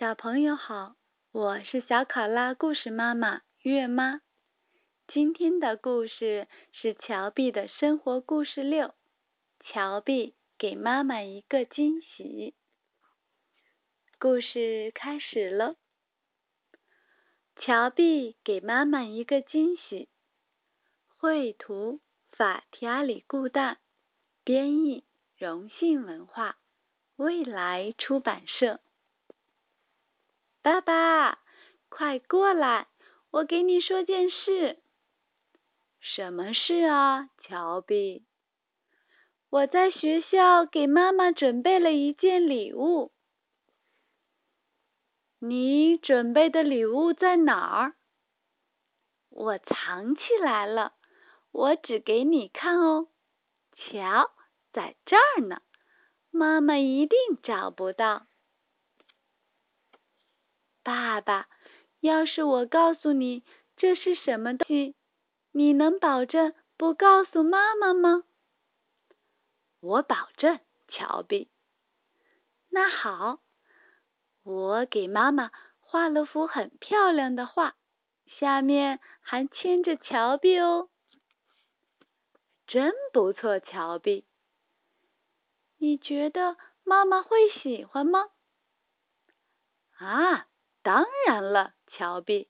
小朋友好，我是小考拉故事妈妈月妈。今天的故事是乔碧的生活故事六：乔碧给妈妈一个惊喜。故事开始了。乔碧给妈妈一个惊喜。绘图：法提阿里固旦，编译：荣幸文化，未来出版社。爸爸，快过来！我给你说件事。什么事啊，乔碧？我在学校给妈妈准备了一件礼物。你准备的礼物在哪儿？我藏起来了，我只给你看哦。瞧，在这儿呢，妈妈一定找不到。爸爸，要是我告诉你这是什么东西，你能保证不告诉妈妈吗？我保证，乔碧。那好，我给妈妈画了幅很漂亮的画，下面还牵着乔碧哦。真不错，乔碧。你觉得妈妈会喜欢吗？啊！当然了，乔碧，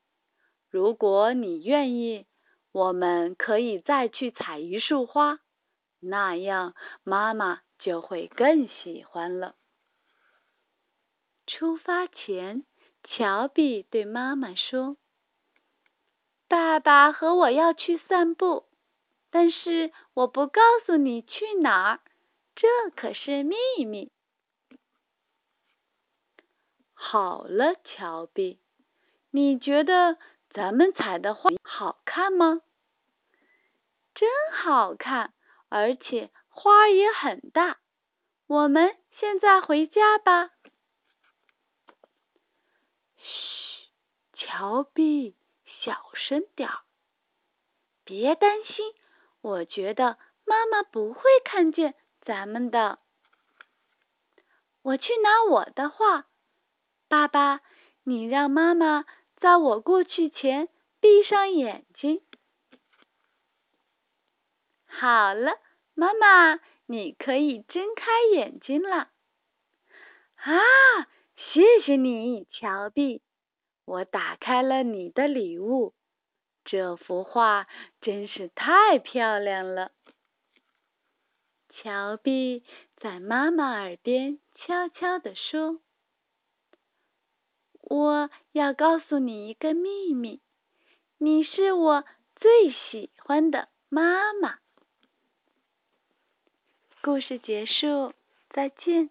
如果你愿意，我们可以再去采一束花，那样妈妈就会更喜欢了。出发前，乔碧对妈妈说：“爸爸和我要去散步，但是我不告诉你去哪儿，这可是秘密。”好了，乔碧，你觉得咱们采的花好看吗？真好看，而且花也很大。我们现在回家吧。嘘，乔碧，小声点儿。别担心，我觉得妈妈不会看见咱们的。我去拿我的画。爸爸，你让妈妈在我过去前闭上眼睛。好了，妈妈，你可以睁开眼睛了。啊，谢谢你，乔碧。我打开了你的礼物，这幅画真是太漂亮了。乔碧在妈妈耳边悄悄地说。我要告诉你一个秘密，你是我最喜欢的妈妈。故事结束，再见。